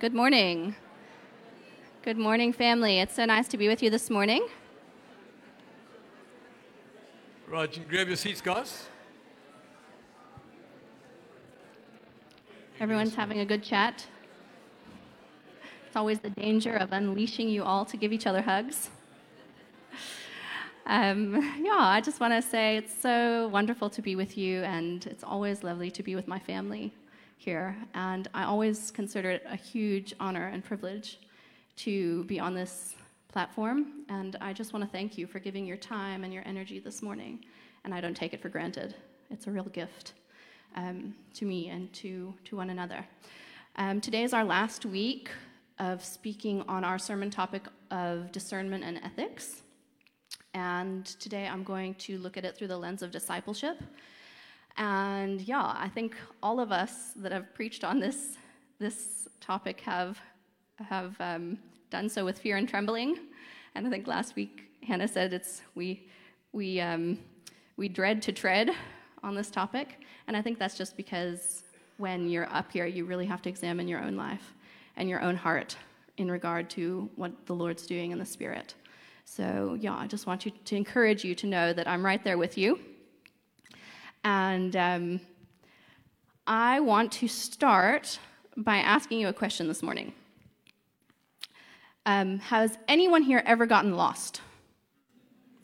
Good morning. Good morning, family. It's so nice to be with you this morning. Right, you can grab your seats, guys. Everyone's having a good chat. It's always the danger of unleashing you all to give each other hugs. Um, yeah, I just want to say it's so wonderful to be with you, and it's always lovely to be with my family here. And I always consider it a huge honor and privilege to be on this platform. And I just want to thank you for giving your time and your energy this morning. And I don't take it for granted, it's a real gift um, to me and to, to one another. Um, today is our last week of speaking on our sermon topic of discernment and ethics. And today I'm going to look at it through the lens of discipleship. And yeah, I think all of us that have preached on this, this topic have, have um, done so with fear and trembling. And I think last week Hannah said it's we, we, um, we dread to tread on this topic. And I think that's just because when you're up here, you really have to examine your own life and your own heart in regard to what the Lord's doing in the Spirit. So, yeah, I just want you to encourage you to know that I'm right there with you. And um, I want to start by asking you a question this morning. Um, has anyone here ever gotten lost?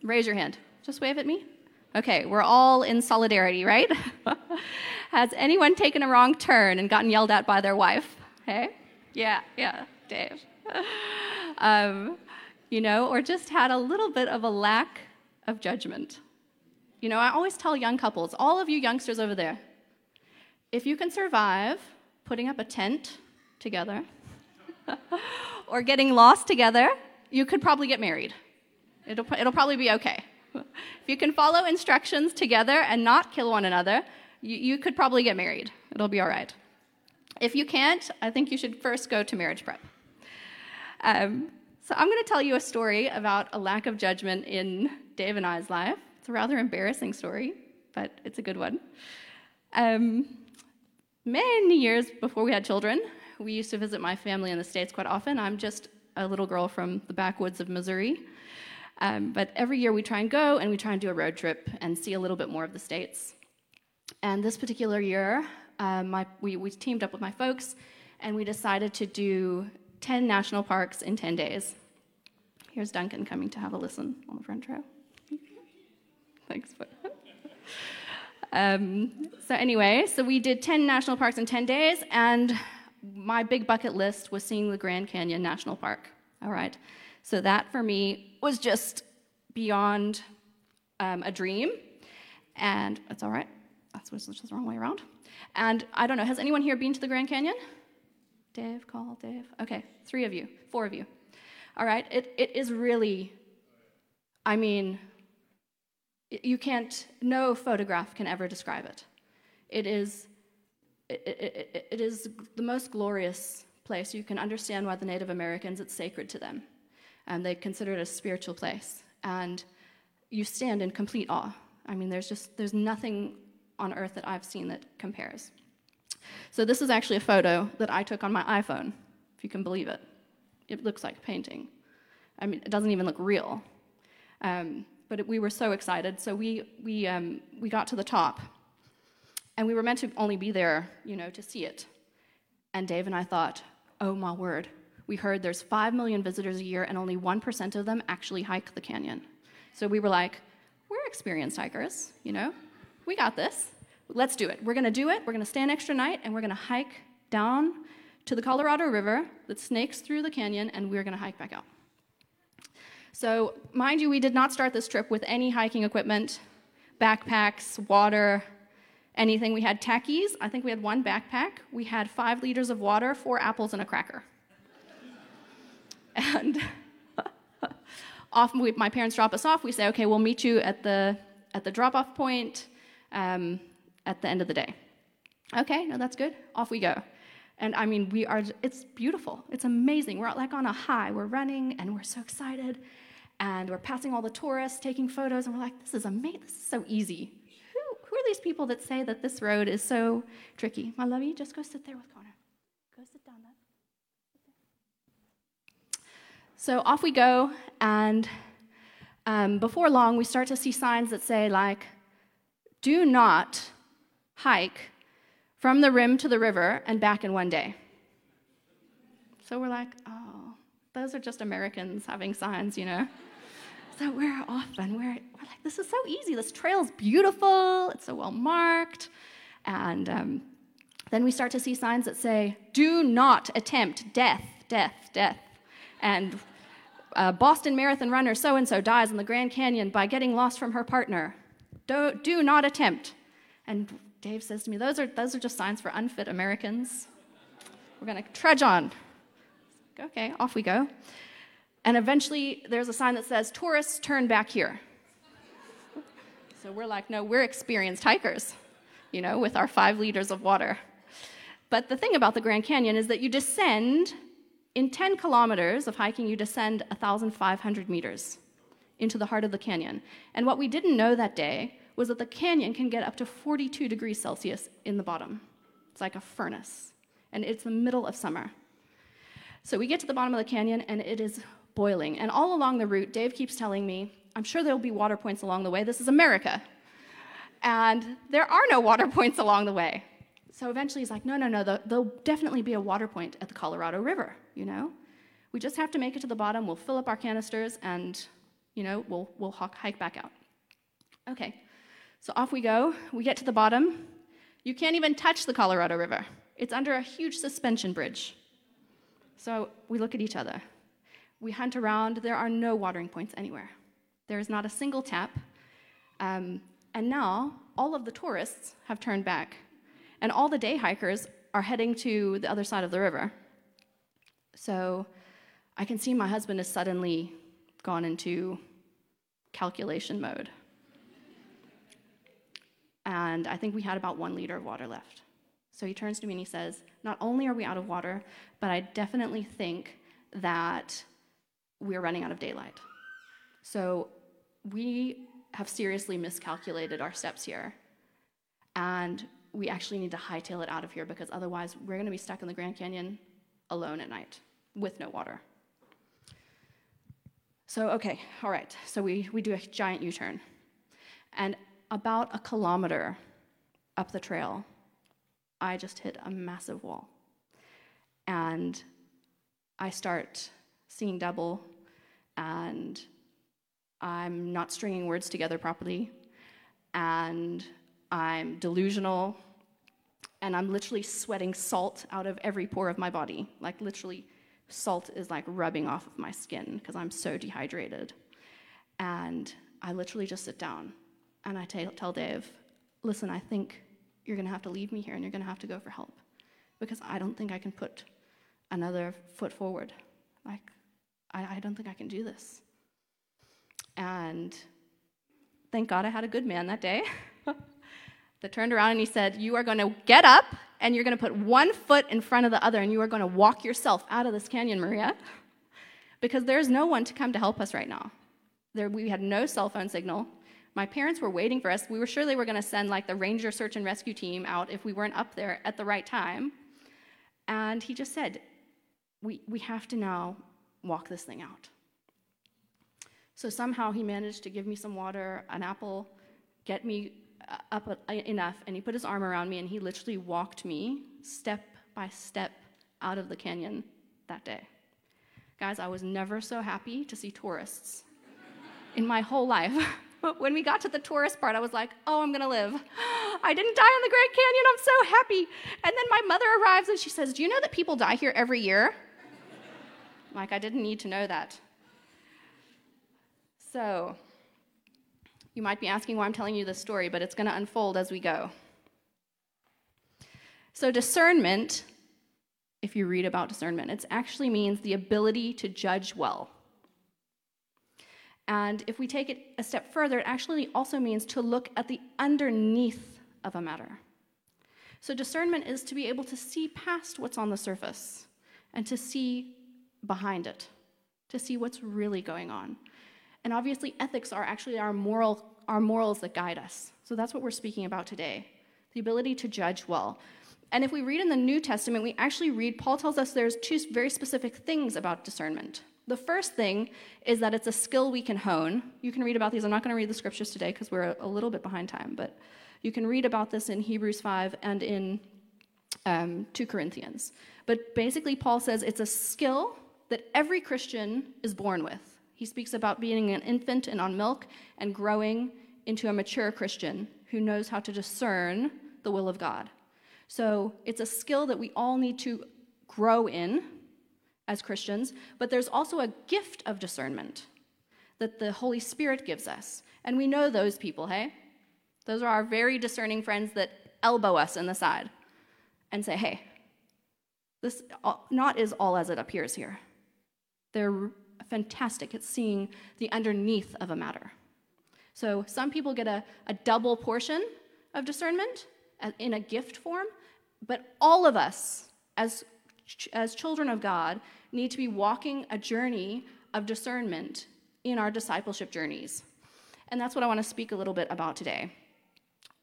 Raise your hand. Just wave at me. Okay, we're all in solidarity, right? Has anyone taken a wrong turn and gotten yelled at by their wife? Hey? Yeah, yeah, Dave. Um, you know, or just had a little bit of a lack of judgment. You know, I always tell young couples, all of you youngsters over there, if you can survive putting up a tent together or getting lost together, you could probably get married. It'll, it'll probably be okay. If you can follow instructions together and not kill one another, you, you could probably get married. It'll be all right. If you can't, I think you should first go to marriage prep. Um, so I'm going to tell you a story about a lack of judgment in Dave and I's life. It's a rather embarrassing story, but it's a good one. Um, many years before we had children, we used to visit my family in the States quite often. I'm just a little girl from the backwoods of Missouri. Um, but every year we try and go and we try and do a road trip and see a little bit more of the States. And this particular year, um, my, we, we teamed up with my folks and we decided to do 10 national parks in 10 days. Here's Duncan coming to have a listen on the front row. Thanks. um, so, anyway, so we did 10 national parks in 10 days, and my big bucket list was seeing the Grand Canyon National Park. All right. So, that for me was just beyond um, a dream, and it's all right. That's just the wrong way around. And I don't know, has anyone here been to the Grand Canyon? Dave, call Dave. Okay, three of you, four of you. All right, it, it is really, I mean, you can't, no photograph can ever describe it. It is, it, it, it is the most glorious place. You can understand why the Native Americans, it's sacred to them. And they consider it a spiritual place. And you stand in complete awe. I mean, there's just, there's nothing on earth that I've seen that compares. So this is actually a photo that I took on my iPhone, if you can believe it. It looks like a painting. I mean, it doesn't even look real. Um, but we were so excited, so we, we, um, we got to the top. And we were meant to only be there, you know, to see it. And Dave and I thought, oh my word, we heard there's 5 million visitors a year and only 1% of them actually hike the canyon. So we were like, we're experienced hikers, you know, we got this. Let's do it. We're to do it. We're to stay an extra night and we're to hike down to the Colorado River that snakes through the canyon and we're to hike back out. So, mind you, we did not start this trip with any hiking equipment, backpacks, water, anything. We had tackies. I think we had one backpack. We had five liters of water, four apples, and a cracker. and often we, my parents drop us off. We say, okay, we'll meet you at the, at the drop off point um, at the end of the day. Okay, no, that's good. Off we go. And I mean, we are, it's beautiful. It's amazing. We're like on a high. We're running and we're so excited. And we're passing all the tourists, taking photos, and we're like, this is amazing. This is so easy. Who, who are these people that say that this road is so tricky? My lovey, just go sit there with Connor. Go sit down there. So off we go, and um, before long, we start to see signs that say, like, do not hike from the rim to the river and back in one day. So we're like, oh, those are just Americans having signs, you know? So we're off and we're, we're like, this is so easy. This trail's beautiful, it's so well marked. And um, then we start to see signs that say, do not attempt death, death, death. And uh, Boston Marathon runner so and so dies in the Grand Canyon by getting lost from her partner. Do, do not attempt. And Dave says to me, those are, those are just signs for unfit Americans. We're going to trudge on. Okay, off we go. And eventually, there's a sign that says, Tourists, turn back here. So we're like, no, we're experienced hikers, you know, with our five liters of water. But the thing about the Grand Canyon is that you descend, in 10 kilometers of hiking, you descend 1,500 meters into the heart of the canyon. And what we didn't know that day was that the canyon can get up to 42 degrees Celsius in the bottom. It's like a furnace, and it's the middle of summer. So we get to the bottom of the canyon, and it is boiling. And all along the route, Dave keeps telling me, I'm sure there'll be water points along the way. This is America. And there are no water points along the way. So eventually he's like, no, no, no, there'll definitely be a water point at the Colorado River, you know? We just have to make it to the bottom, we'll fill up our canisters, and, you know, we'll, we'll hike back out. Okay, so off we go. We get to the bottom. You can't even touch the Colorado River, it's under a huge suspension bridge. So we look at each other. We hunt around. There are no watering points anywhere. There is not a single tap. Um, and now all of the tourists have turned back, and all the day hikers are heading to the other side of the river. So I can see my husband has suddenly gone into calculation mode and I think we had about one liter of water left. So he turns to me and he says, Not only are we out of water, but I definitely think that we're running out of daylight. So we have seriously miscalculated our steps here. And we actually need to hightail it out of here because otherwise we're going to be stuck in the Grand Canyon alone at night with no water. So, okay, all right. So we, we do a giant U turn. And about a kilometer up the trail, I just hit a massive wall. And I start seeing double, and I'm not stringing words together properly, and I'm delusional, and I'm literally sweating salt out of every pore of my body. Like, literally, salt is like rubbing off of my skin because I'm so dehydrated. And I literally just sit down and I tell Dave, listen, I think you're going to have to leave me here and you're going to have to go for help because I don't think I can put another foot forward. Like, I, I don't think I can do this. And thank God I had a good man that day that turned around and he said, You are going to get up and you're going to put one foot in front of the other and you are going to walk yourself out of this canyon, Maria, because there's no one to come to help us right now. There, we had no cell phone signal. My parents were waiting for us. We were sure they were going to send like the ranger search and rescue team out if we weren't up there at the right time. And he just said, we, we have to now walk this thing out. So somehow he managed to give me some water, an apple, get me uh, up enough, and he put his arm around me and he literally walked me step by step out of the canyon that day. Guys, I was never so happy to see tourists in my whole life. But when we got to the tourist part, I was like, oh, I'm gonna live. I didn't die in the Grand Canyon. I'm so happy. And then my mother arrives and she says, Do you know that people die here every year? Like, I didn't need to know that. So, you might be asking why I'm telling you this story, but it's going to unfold as we go. So, discernment, if you read about discernment, it actually means the ability to judge well. And if we take it a step further, it actually also means to look at the underneath of a matter. So, discernment is to be able to see past what's on the surface and to see behind it, to see what's really going on. And obviously, ethics are actually our, moral, our morals that guide us. So, that's what we're speaking about today the ability to judge well. And if we read in the New Testament, we actually read, Paul tells us there's two very specific things about discernment. The first thing is that it's a skill we can hone. You can read about these. I'm not going to read the scriptures today because we're a little bit behind time, but you can read about this in Hebrews 5 and in um, 2 Corinthians. But basically, Paul says it's a skill that every Christian is born with. He speaks about being an infant and on milk and growing into a mature Christian who knows how to discern the will of God. So it's a skill that we all need to grow in as Christians, but there's also a gift of discernment that the Holy Spirit gives us. And we know those people, hey? Those are our very discerning friends that elbow us in the side and say, hey, this uh, not is all as it appears here. They're fantastic at seeing the underneath of a matter. So some people get a, a double portion of discernment in a gift form, but all of us, as, as children of God, need to be walking a journey of discernment in our discipleship journeys. And that's what I want to speak a little bit about today.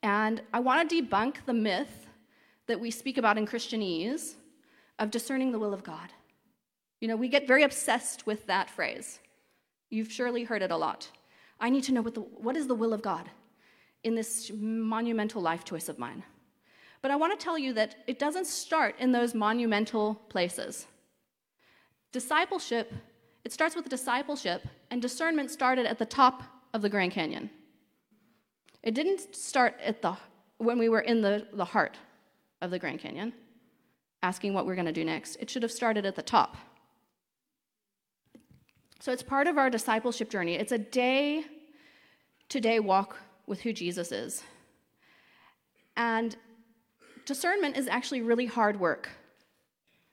And I want to debunk the myth that we speak about in Christianese of discerning the will of God. You know, we get very obsessed with that phrase. You've surely heard it a lot. I need to know what, the, what is the will of God in this monumental life choice of mine. But I want to tell you that it doesn't start in those monumental places. Discipleship, it starts with discipleship, and discernment started at the top of the Grand Canyon. It didn't start at the when we were in the, the heart of the Grand Canyon, asking what we're going to do next. It should have started at the top. So it's part of our discipleship journey. It's a day to day walk with who Jesus is. And discernment is actually really hard work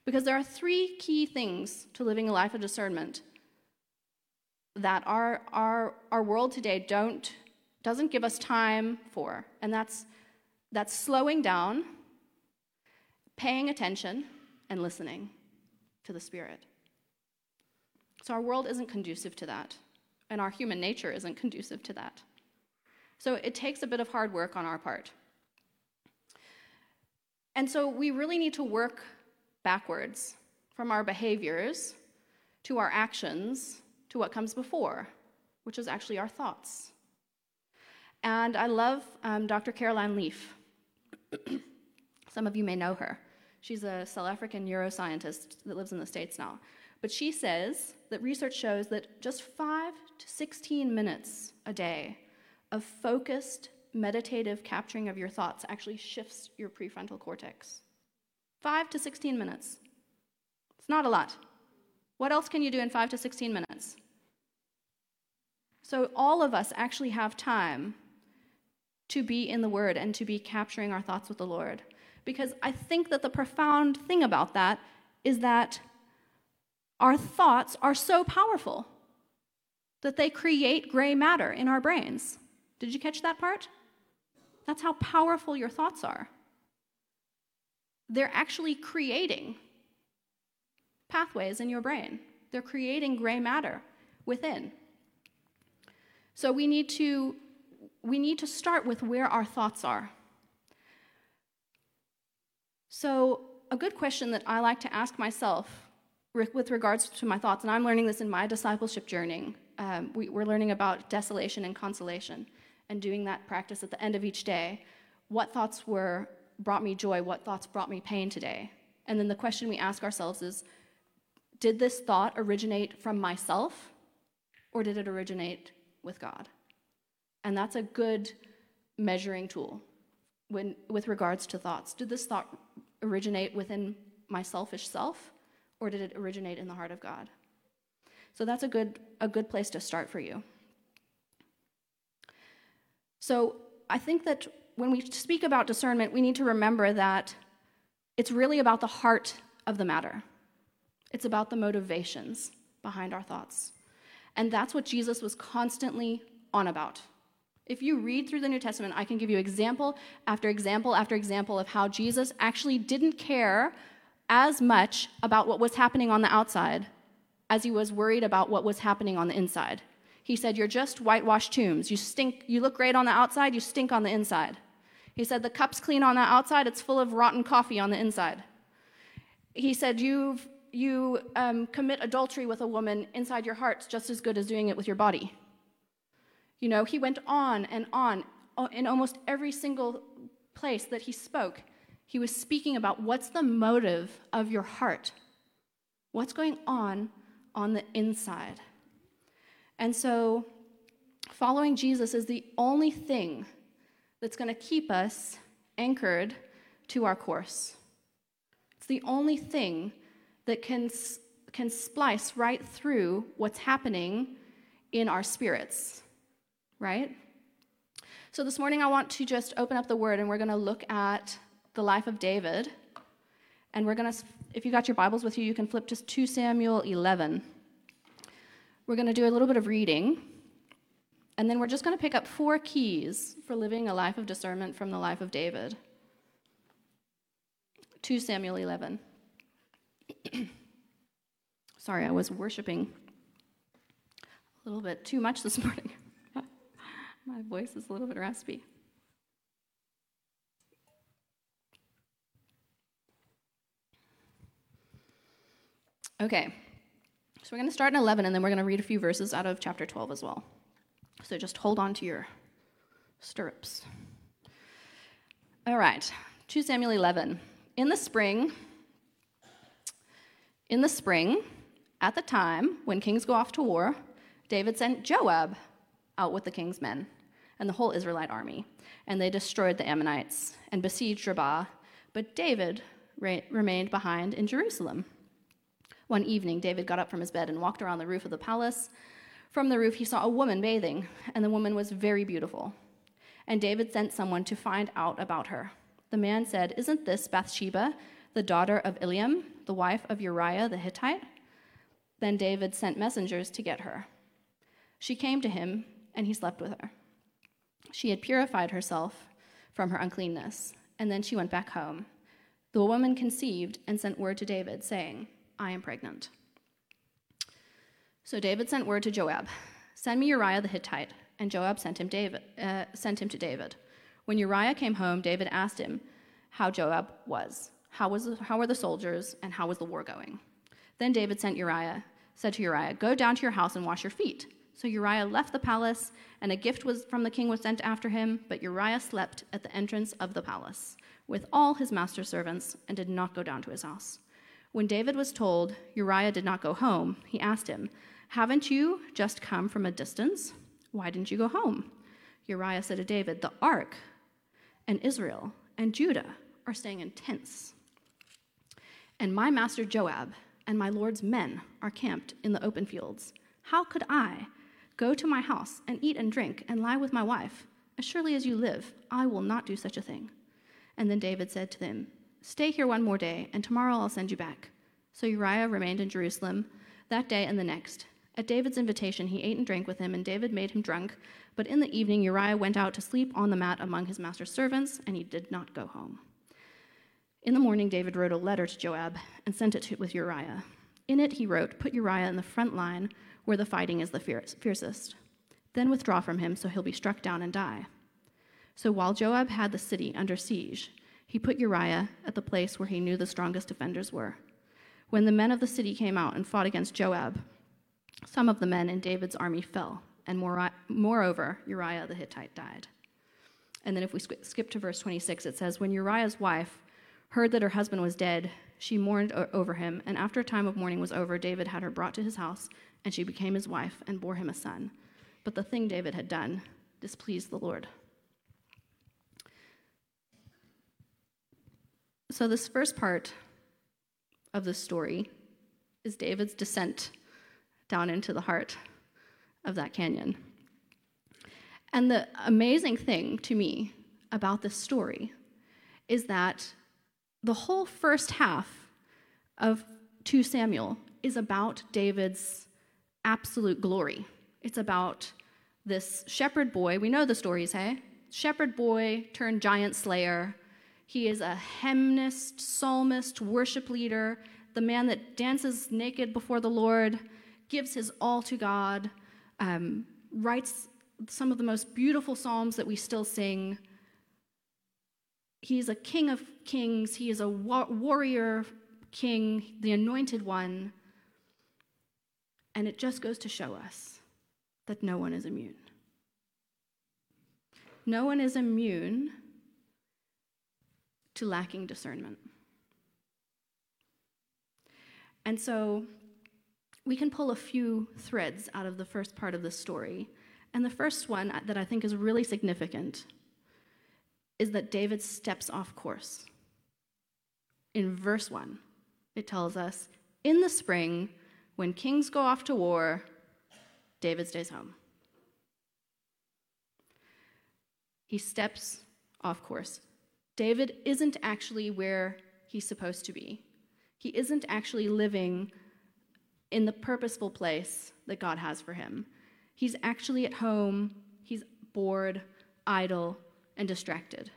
because there are three key things to living a life of discernment that our, our, our world today don't, doesn't give us time for. And that's, that's slowing down, paying attention, and listening to the Spirit. So our world isn't conducive to that, and our human nature isn't conducive to that. So it takes a bit of hard work on our part. And so we really need to work backwards from our behaviors to our actions to what comes before, which is actually our thoughts. And I love um, Dr. Caroline Leaf. Some of you may know her. She's a South African neuroscientist that lives in the States now. But she says that research shows that just 5 to 16 minutes a day of focused, meditative capturing of your thoughts actually shifts your prefrontal cortex. 5 to 16 minutes. It's not a lot. What else can you do in 5 to 16 minutes? So, all of us actually have time to be in the Word and to be capturing our thoughts with the Lord. Because I think that the profound thing about that is that our thoughts are so powerful that they create gray matter in our brains. Did you catch that part? That's how powerful your thoughts are. They're actually creating pathways in your brain, they're creating gray matter within. So we need to we need to start with where our thoughts are. So, a good question that I like to ask myself with regards to my thoughts, and I'm learning this in my discipleship journey. Um, we, we're learning about desolation and consolation and doing that practice at the end of each day. What thoughts were brought me joy? What thoughts brought me pain today? And then the question we ask ourselves is Did this thought originate from myself or did it originate with God? And that's a good measuring tool when, with regards to thoughts. Did this thought originate within my selfish self or did it originate in the heart of God? So that's a good, a good place to start for you. So I think that when we speak about discernment, we need to remember that it's really about the heart of the matter. It's about the motivations behind our thoughts. And that's what Jesus was constantly on about. If you read through the New Testament, I can give you example after example after example of how Jesus actually didn't care as much about what was happening on the outside as he was worried about what was happening on the inside. He said, You're just whitewashed tombs. You stink, you look great on the outside, you stink on the inside. He said, The cup's clean on the outside, it's full of rotten coffee on the inside. He said, You've you um, commit adultery with a woman inside your heart's just as good as doing it with your body. You know, he went on and on in almost every single place that he spoke. He was speaking about what's the motive of your heart? What's going on on the inside? And so, following Jesus is the only thing that's going to keep us anchored to our course. It's the only thing that can, can splice right through what's happening in our spirits, right? So this morning I want to just open up the word and we're going to look at the life of David. And we're going to, if you got your Bibles with you, you can flip just to 2 Samuel 11. We're going to do a little bit of reading. And then we're just going to pick up four keys for living a life of discernment from the life of David. 2 Samuel 11. Sorry, I was worshiping a little bit too much this morning. My voice is a little bit raspy. Okay, so we're going to start in 11 and then we're going to read a few verses out of chapter 12 as well. So just hold on to your stirrups. All right, 2 Samuel 11. In the spring, in the spring, at the time when kings go off to war, David sent Joab out with the king's men and the whole Israelite army, and they destroyed the Ammonites and besieged Rabbah. But David re- remained behind in Jerusalem. One evening, David got up from his bed and walked around the roof of the palace. From the roof, he saw a woman bathing, and the woman was very beautiful. And David sent someone to find out about her. The man said, Isn't this Bathsheba, the daughter of Eliam, the wife of Uriah the Hittite? Then David sent messengers to get her. She came to him, and he slept with her. She had purified herself from her uncleanness, and then she went back home. The woman conceived and sent word to David, saying, I am pregnant. So David sent word to Joab, Send me Uriah the Hittite. And Joab sent him, David, uh, sent him to David. When Uriah came home, David asked him how Joab was, how, was, how were the soldiers, and how was the war going. Then David sent Uriah, said to Uriah, Go down to your house and wash your feet. So Uriah left the palace, and a gift was, from the king was sent after him, but Uriah slept at the entrance of the palace with all his master's servants and did not go down to his house. When David was told Uriah did not go home, he asked him, Haven't you just come from a distance? Why didn't you go home? Uriah said to David, The ark and Israel and Judah are staying in tents. And my master Joab and my Lord's men are camped in the open fields. How could I go to my house and eat and drink and lie with my wife? As surely as you live, I will not do such a thing. And then David said to them, Stay here one more day, and tomorrow I'll send you back. So Uriah remained in Jerusalem that day and the next. At David's invitation, he ate and drank with him, and David made him drunk. But in the evening, Uriah went out to sleep on the mat among his master's servants, and he did not go home. In the morning, David wrote a letter to Joab and sent it to, with Uriah. In it, he wrote, Put Uriah in the front line where the fighting is the fiercest. Then withdraw from him, so he'll be struck down and die. So while Joab had the city under siege, he put Uriah at the place where he knew the strongest defenders were. When the men of the city came out and fought against Joab, some of the men in David's army fell, and moreover, Uriah the Hittite died. And then if we skip to verse 26, it says, When Uriah's wife heard that her husband was dead, she mourned over him, and after a time of mourning was over, David had her brought to his house, and she became his wife and bore him a son. But the thing David had done displeased the Lord. So, this first part of the story is David's descent down into the heart of that canyon. And the amazing thing to me about this story is that the whole first half of 2 Samuel is about David's absolute glory. It's about this shepherd boy. We know the stories, hey? Shepherd boy turned giant slayer he is a hymnist, psalmist, worship leader, the man that dances naked before the Lord, gives his all to God, um, writes some of the most beautiful psalms that we still sing. He is a king of kings, he is a warrior king, the anointed one. And it just goes to show us that no one is immune. No one is immune to lacking discernment. And so we can pull a few threads out of the first part of the story. And the first one that I think is really significant is that David steps off course. In verse 1, it tells us in the spring, when kings go off to war, David stays home. He steps off course. David isn't actually where he's supposed to be. He isn't actually living in the purposeful place that God has for him. He's actually at home, he's bored, idle, and distracted.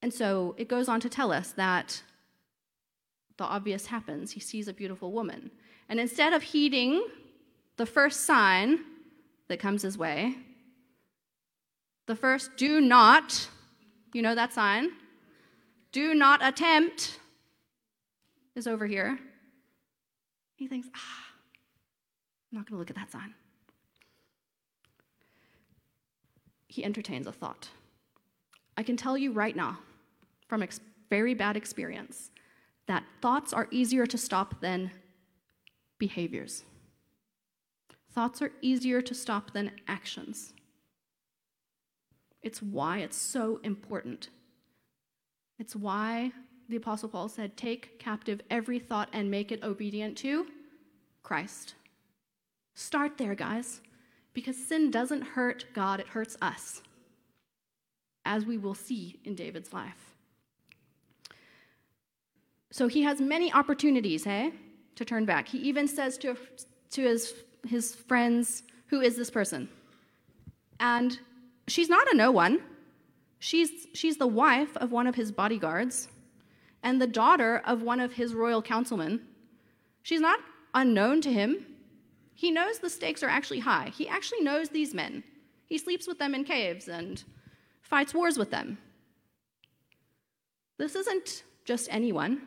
And so it goes on to tell us that the obvious happens. He sees a beautiful woman. And instead of heeding the first sign that comes his way, the first, do not, you know that sign? Do not attempt is over here. He thinks, ah, I'm not going to look at that sign. He entertains a thought. I can tell you right now, from ex- very bad experience, that thoughts are easier to stop than behaviors. Thoughts are easier to stop than actions. It's why it's so important. It's why the Apostle Paul said, Take captive every thought and make it obedient to Christ. Start there, guys, because sin doesn't hurt God, it hurts us, as we will see in David's life. So he has many opportunities, hey, to turn back. He even says to, to his, his friends, Who is this person? And she's not a no one. She's, she's the wife of one of his bodyguards and the daughter of one of his royal councilmen. She's not unknown to him. He knows the stakes are actually high. He actually knows these men. He sleeps with them in caves and fights wars with them. This isn't just anyone.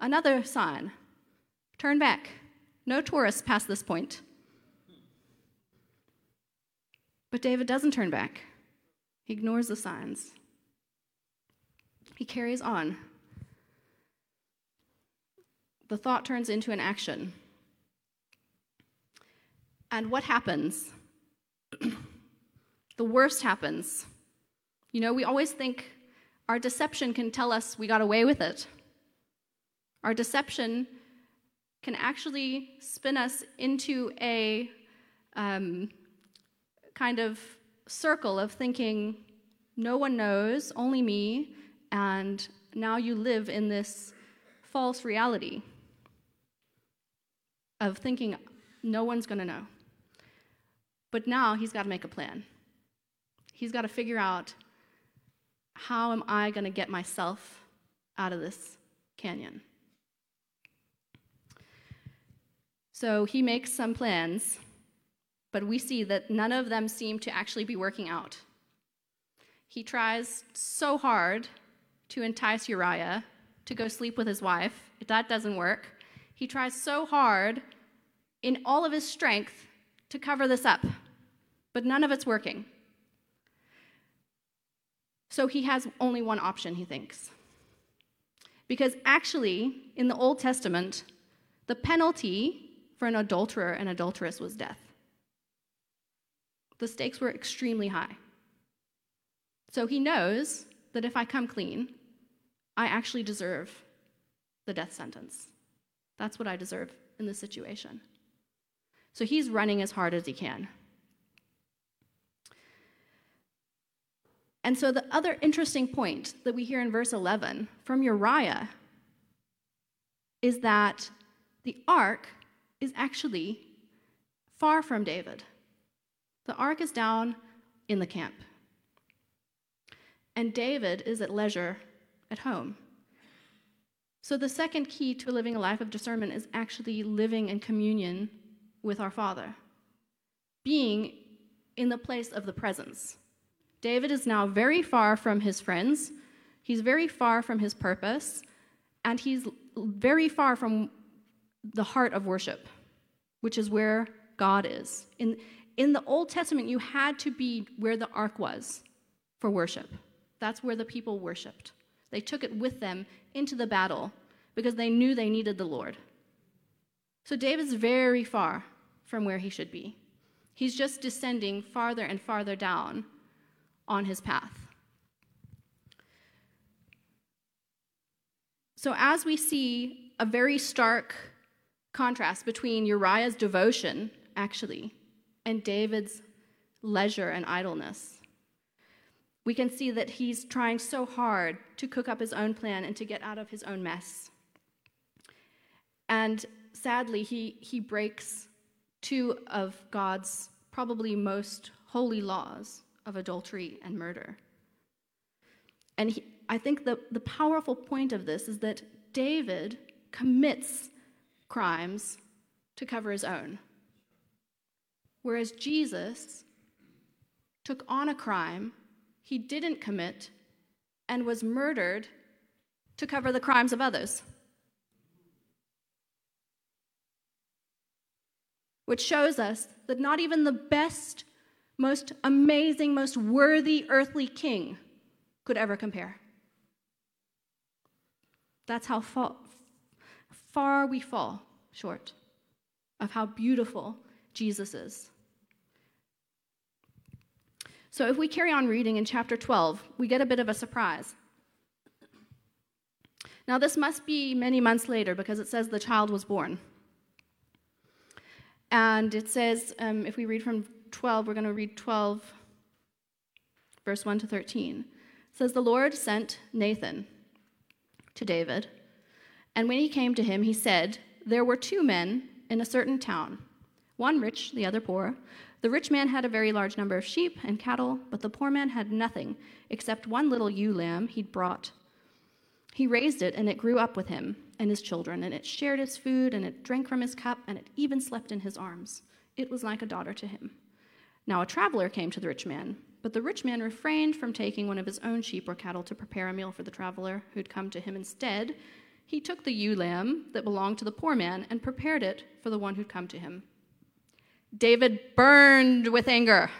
Another sign turn back. No tourists past this point. But David doesn't turn back, he ignores the signs. He carries on. The thought turns into an action. And what happens? the worst happens. You know, we always think our deception can tell us we got away with it. Our deception can actually spin us into a um, kind of circle of thinking, no one knows, only me, and now you live in this false reality of thinking no one's going to know. But now he's got to make a plan. He's got to figure out how am I going to get myself out of this canyon? So he makes some plans, but we see that none of them seem to actually be working out. He tries so hard to entice Uriah to go sleep with his wife. If that doesn't work, he tries so hard in all of his strength to cover this up, but none of it's working. So he has only one option, he thinks. Because actually, in the Old Testament, the penalty for an adulterer and adulteress was death. The stakes were extremely high. So he knows that if I come clean, I actually deserve the death sentence. That's what I deserve in this situation. So he's running as hard as he can. And so, the other interesting point that we hear in verse 11 from Uriah is that the ark is actually far from David. The ark is down in the camp. And David is at leisure at home. So, the second key to living a life of discernment is actually living in communion with our Father, being in the place of the presence. David is now very far from his friends. He's very far from his purpose, and he's very far from the heart of worship, which is where God is. In, in the Old Testament, you had to be where the ark was for worship. That's where the people worshiped. They took it with them into the battle because they knew they needed the Lord. So David's very far from where he should be. He's just descending farther and farther down on his path. So, as we see a very stark contrast between Uriah's devotion, actually, and David's leisure and idleness, we can see that he's trying so hard to cook up his own plan and to get out of his own mess. And sadly, he, he breaks two of God's probably most holy laws of adultery and murder. And he, I think the, the powerful point of this is that David commits crimes to cover his own, whereas Jesus took on a crime he didn't commit and was murdered to cover the crimes of others. Which shows us that not even the best, most amazing, most worthy earthly king could ever compare. That's how fa- far we fall short of how beautiful Jesus. So, if we carry on reading in chapter 12, we get a bit of a surprise. Now, this must be many months later because it says the child was born. And it says, um, if we read from 12, we're going to read 12, verse 1 to 13. It says, The Lord sent Nathan to David. And when he came to him, he said, There were two men in a certain town, one rich, the other poor. The rich man had a very large number of sheep and cattle, but the poor man had nothing except one little ewe lamb he'd brought. He raised it, and it grew up with him and his children, and it shared his food, and it drank from his cup, and it even slept in his arms. It was like a daughter to him. Now a traveler came to the rich man, but the rich man refrained from taking one of his own sheep or cattle to prepare a meal for the traveler who'd come to him. Instead, he took the ewe lamb that belonged to the poor man and prepared it for the one who'd come to him. David burned with anger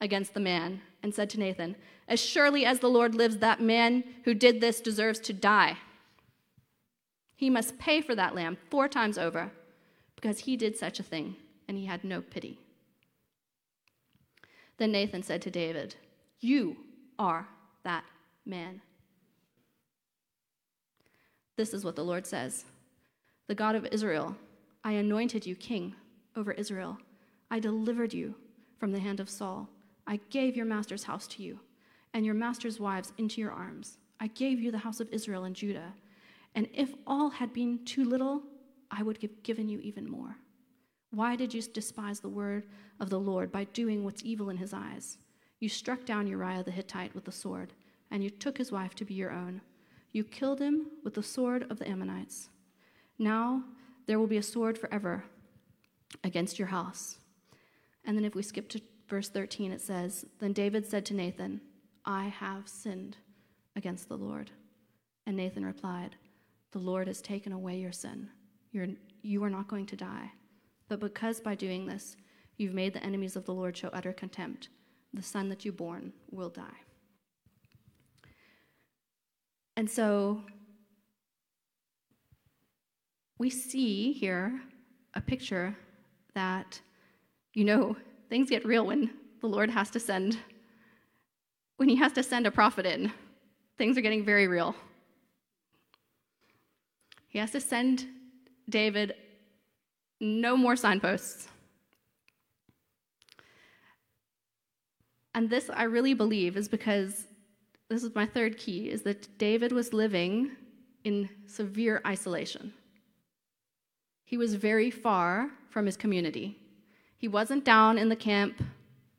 against the man and said to Nathan, As surely as the Lord lives, that man who did this deserves to die. He must pay for that lamb four times over because he did such a thing and he had no pity. Then Nathan said to David, You are that man. This is what the Lord says The God of Israel, I anointed you king over Israel. I delivered you from the hand of Saul. I gave your master's house to you, and your master's wives into your arms. I gave you the house of Israel and Judah. And if all had been too little, I would have given you even more. Why did you despise the word of the Lord by doing what's evil in his eyes? You struck down Uriah the Hittite with the sword, and you took his wife to be your own. You killed him with the sword of the Ammonites. Now there will be a sword forever against your house. And then if we skip to verse 13, it says, Then David said to Nathan, I have sinned against the Lord. And Nathan replied, The Lord has taken away your sin. You're, you are not going to die. But because by doing this, you've made the enemies of the Lord show utter contempt, the son that you born will die. And so we see here a picture that, you know, things get real when the Lord has to send, when he has to send a prophet in. Things are getting very real. He has to send David no more signposts. And this, I really believe, is because this is my third key is that David was living in severe isolation. He was very far from his community. He wasn't down in the camp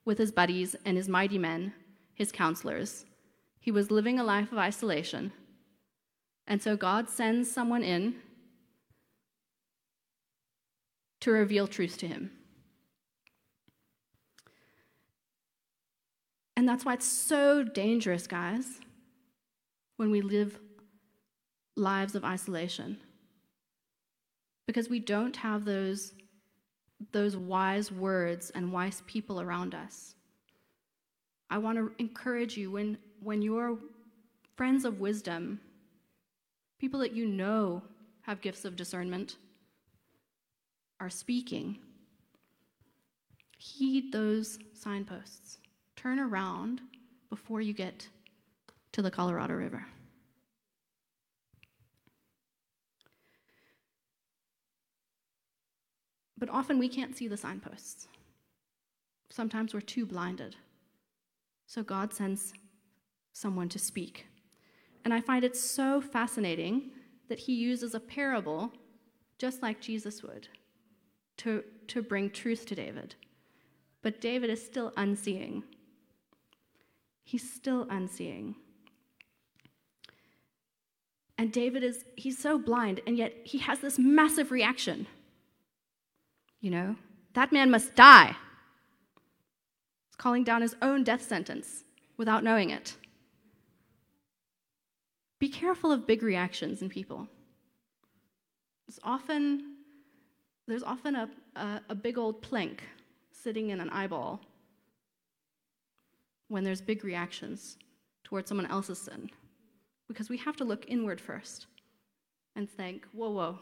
with his buddies and his mighty men, his counselors. He was living a life of isolation. And so God sends someone in to reveal truth to him. And that's why it's so dangerous, guys, when we live lives of isolation because we don't have those, those wise words and wise people around us. I want to encourage you when, when your friends of wisdom, people that you know have gifts of discernment, are speaking, heed those signposts. Turn around before you get to the Colorado River. But often we can't see the signposts. Sometimes we're too blinded. So God sends someone to speak. And I find it so fascinating that he uses a parable, just like Jesus would, to, to bring truth to David. But David is still unseeing. He's still unseeing. And David is, he's so blind, and yet he has this massive reaction. You know, that man must die. He's calling down his own death sentence without knowing it. Be careful of big reactions in people. There's often, there's often a, a, a big old plank sitting in an eyeball when there's big reactions towards someone else's sin. Because we have to look inward first and think, whoa, whoa,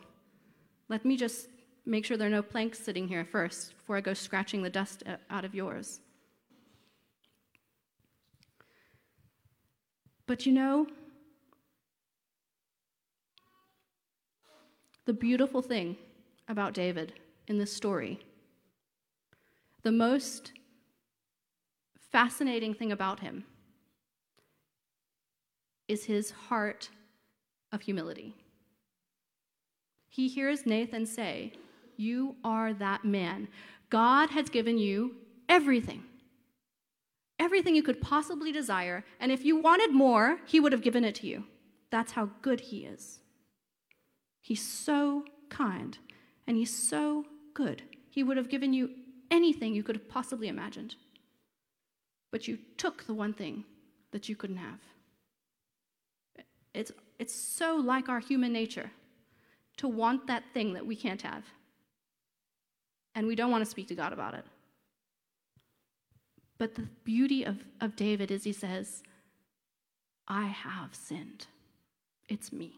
let me just make sure there are no planks sitting here first before I go scratching the dust out of yours. But you know, the beautiful thing about David in this story, the most fascinating thing about him, is his heart of humility. He hears Nathan say, you are that man. God has given you everything. Everything you could possibly desire. And if you wanted more, He would have given it to you. That's how good He is. He's so kind and He's so good. He would have given you anything you could have possibly imagined. But you took the one thing that you couldn't have. It's, it's so like our human nature to want that thing that we can't have and we don't want to speak to God about it. But the beauty of, of David is he says, I have sinned. It's me.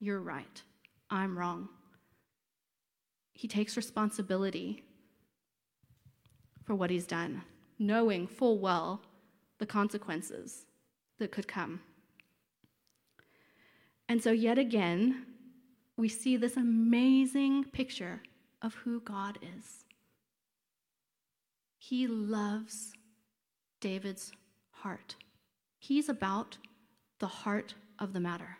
You're right. I'm wrong. He takes responsibility for what he's done, knowing full well the consequences that could come. And so, yet again, we see this amazing picture of who God is. He loves David's heart. He's about the heart of the matter.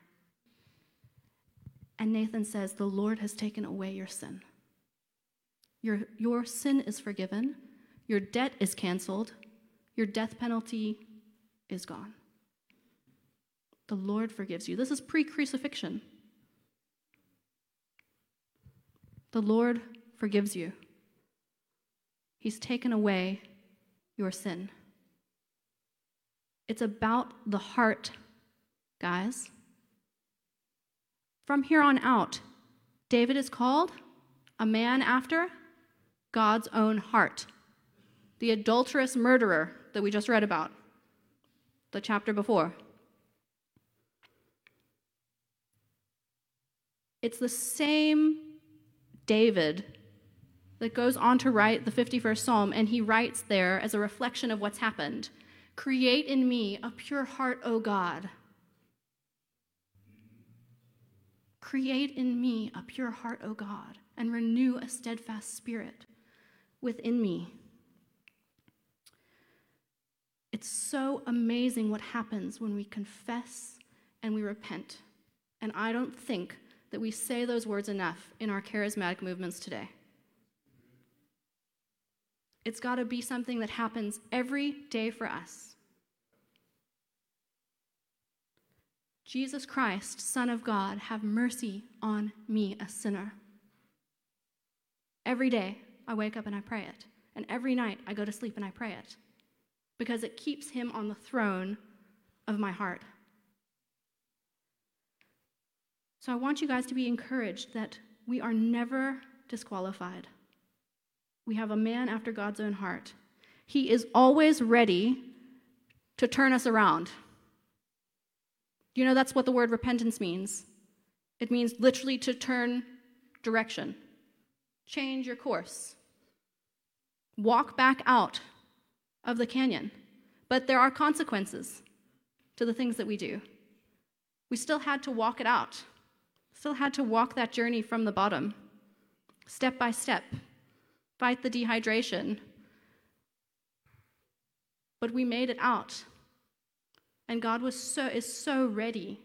And Nathan says, The Lord has taken away your sin. Your, your sin is forgiven, your debt is canceled, your death penalty is gone. The Lord forgives you. This is pre crucifixion. The Lord forgives you. He's taken away your sin. It's about the heart, guys. From here on out, David is called a man after God's own heart. The adulterous murderer that we just read about, the chapter before. It's the same David that goes on to write the 51st Psalm, and he writes there as a reflection of what's happened Create in me a pure heart, O God. Create in me a pure heart, O God, and renew a steadfast spirit within me. It's so amazing what happens when we confess and we repent. And I don't think that we say those words enough in our charismatic movements today. It's got to be something that happens every day for us. Jesus Christ, Son of God, have mercy on me, a sinner. Every day I wake up and I pray it. And every night I go to sleep and I pray it. Because it keeps him on the throne of my heart. So I want you guys to be encouraged that we are never disqualified. We have a man after God's own heart. He is always ready to turn us around. You know, that's what the word repentance means. It means literally to turn direction, change your course, walk back out of the canyon. But there are consequences to the things that we do. We still had to walk it out, still had to walk that journey from the bottom, step by step, fight the dehydration. But we made it out. And God was so, is so ready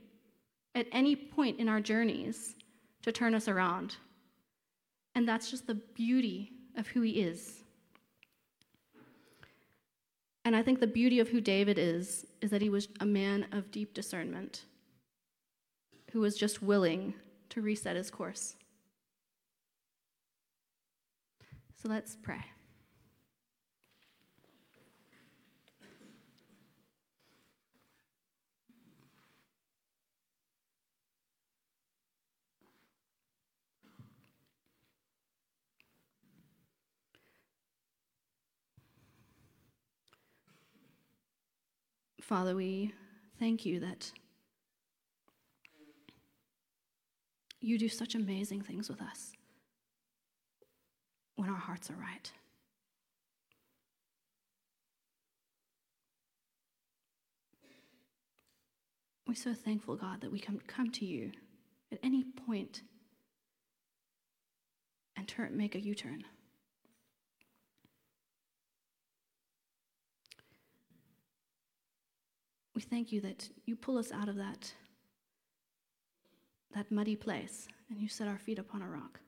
at any point in our journeys to turn us around. And that's just the beauty of who He is. And I think the beauty of who David is, is that he was a man of deep discernment who was just willing to reset his course. So let's pray. Father, we thank you that you do such amazing things with us when our hearts are right. We're so thankful, God, that we can come to you at any point and turn, make a U turn. We thank you that you pull us out of that, that muddy place and you set our feet upon a rock.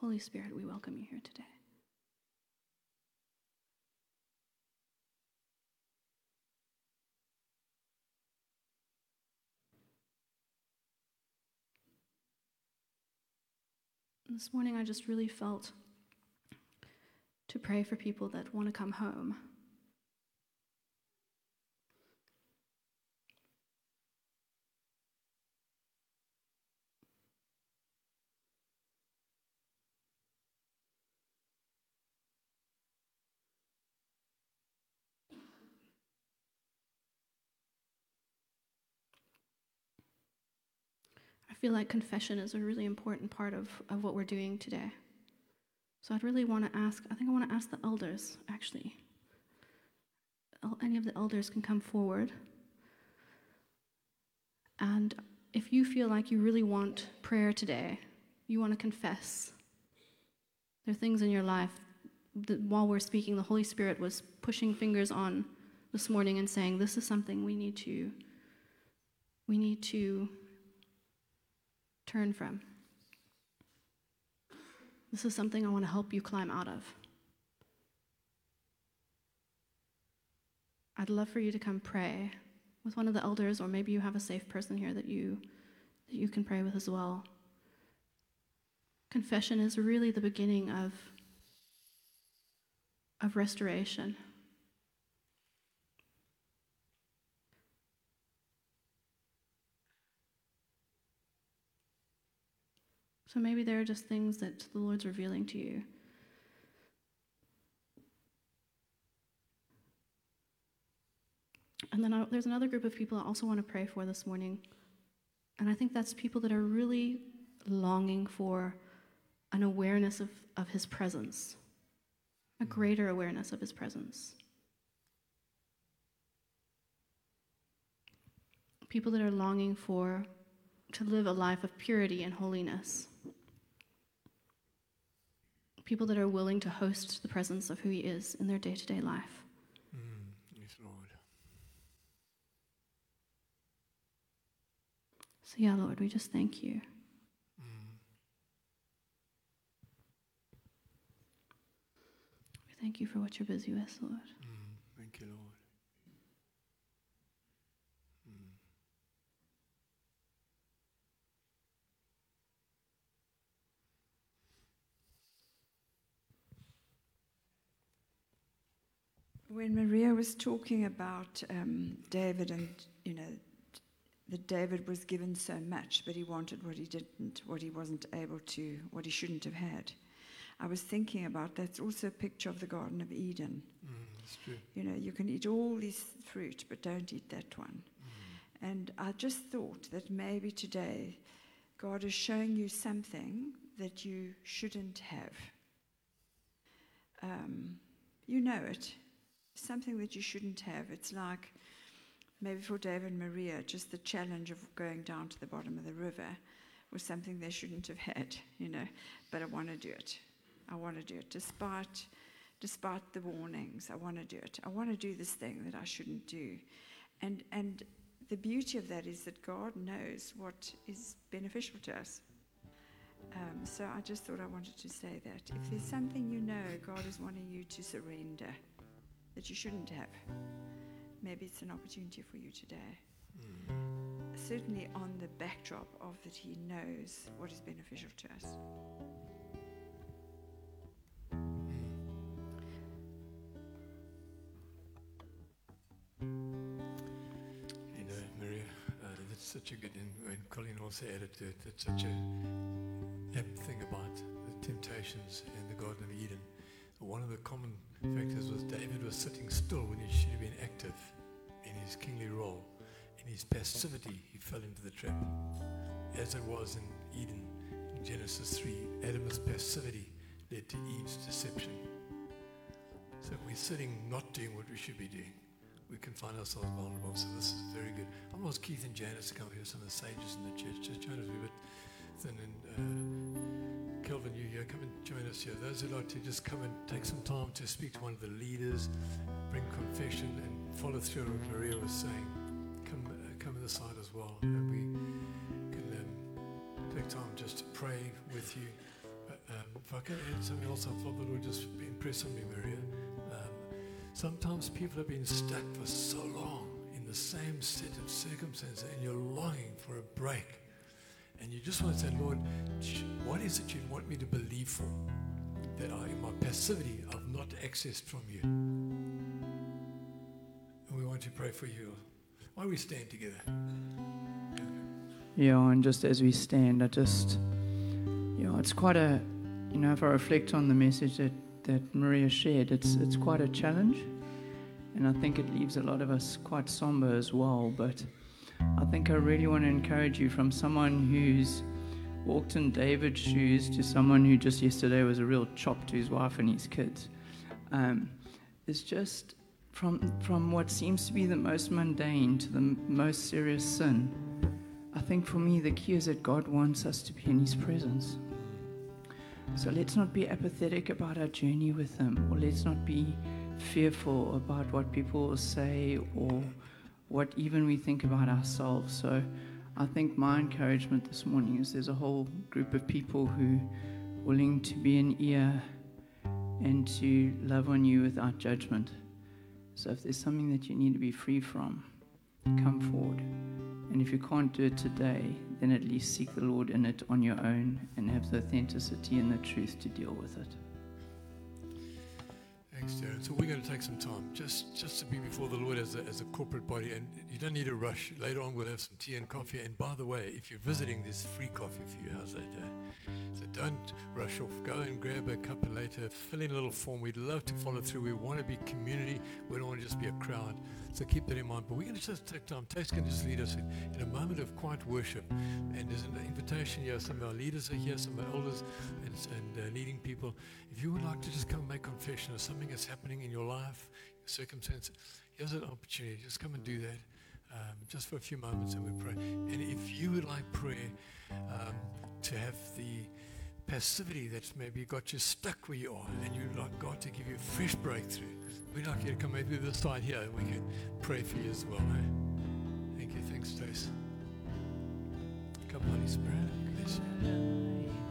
Holy Spirit, we welcome you here today. This morning, I just really felt to pray for people that want to come home. Feel like confession is a really important part of, of what we're doing today. So I'd really want to ask, I think I want to ask the elders, actually. Any of the elders can come forward. And if you feel like you really want prayer today, you want to confess, there are things in your life that while we're speaking, the Holy Spirit was pushing fingers on this morning and saying, This is something we need to, we need to turn from. This is something I want to help you climb out of. I'd love for you to come pray with one of the elders, or maybe you have a safe person here that you, that you can pray with as well. Confession is really the beginning of, of restoration. So maybe there are just things that the Lord's revealing to you. And then I, there's another group of people I also want to pray for this morning. And I think that's people that are really longing for an awareness of, of His presence, a greater awareness of His presence. People that are longing for to live a life of purity and holiness people that are willing to host the presence of who He is in their day to day life. Mm, yes, Lord. So, yeah, Lord, we just thank you. Mm. We thank you for what you're busy with, Lord. Lord. When Maria was talking about um, David and, you know, that David was given so much, but he wanted what he didn't, what he wasn't able to, what he shouldn't have had. I was thinking about that's also a picture of the Garden of Eden. Mm, that's true. You know, you can eat all this fruit, but don't eat that one. Mm. And I just thought that maybe today God is showing you something that you shouldn't have. Um, you know it, something that you shouldn't have. It's like maybe for David and Maria, just the challenge of going down to the bottom of the river was something they shouldn't have had, you know. But I want to do it. I want to do it despite despite the warnings. I want to do it. I want to do this thing that I shouldn't do. And and the beauty of that is that God knows what is beneficial to us. Um, so I just thought I wanted to say that. If there's something you know God is wanting you to surrender that you shouldn't have, maybe it's an opportunity for you today. Mm. Certainly on the backdrop of that He knows what is beneficial to us. You know, Maria, uh, that's such a good, and when Colleen also added to it, that's such a apt thing about the temptations in the Garden of Eden. One of the common factors was David was sitting still when he should have been active in his kingly role. In his passivity, he fell into the trap. As it was in Eden in Genesis 3, Adam's passivity led to Eve's deception. So if we're sitting not doing what we should be doing we can find ourselves vulnerable. So this is very good. I want Keith and Janice to come here, some of the sages in the church. Just join us. A bit us here. Those who like to just come and take some time to speak to one of the leaders, bring confession, and follow through what Maria was saying. Come, uh, come to the side as well, and we can um, take time just to pray with you. Um, if I can add something else, I thought the Lord just impressed on me, Maria. Um, Sometimes people have been stuck for so long in the same set of circumstances and you're longing for a break. And you just want to say, Lord, what is it you want me to believe for? That in my passivity, I've not accessed from you. And we want to pray for you. Why we stand together? Yeah, and just as we stand, I just, you know, it's quite a, you know, if I reflect on the message that, that Maria shared, it's, it's quite a challenge. And I think it leaves a lot of us quite somber as well. But I think I really want to encourage you from someone who's walked in David's shoes to someone who just yesterday was a real chop to his wife and his kids. Um, it's just from, from what seems to be the most mundane to the most serious sin. I think for me, the key is that God wants us to be in His presence. So let's not be apathetic about our journey with Him, or let's not be fearful about what people will say or what even we think about ourselves. So I think my encouragement this morning is there's a whole group of people who are willing to be an ear and to love on you without judgment. So if there's something that you need to be free from, come forward. And if you can't do it today, then at least seek the Lord in it on your own and have the authenticity and the truth to deal with it. Thanks, Darren. So we're going to take some time just, just to be before the Lord as a, as a corporate body. And you don't need to rush. Later on, we'll have some tea and coffee. And by the way, if you're visiting, there's free coffee for you. How's that? So don't rush off. Go and grab a cup later. Fill in a little form. We'd love to follow through. We want to be community. We don't want to just be a crowd. So keep that in mind. But we're going to just take time. Tate's going to just lead us in, in a moment of quiet worship. And there's an invitation here. Some of our leaders are here, some of our elders and, and uh, leading people. If you would like to just come and make confession of something that's happening in your life, your circumstance, here's an opportunity. Just come and do that. Um, just for a few moments and we pray. And if you would like prayer um, to have the passivity that's maybe got you stuck where you are and you'd like God to give you a fresh breakthrough, we'd like you to come over to the side here and we can pray for you as well. Eh? Thank you. Thanks, Stace. Come, Holy Spirit. Bless you.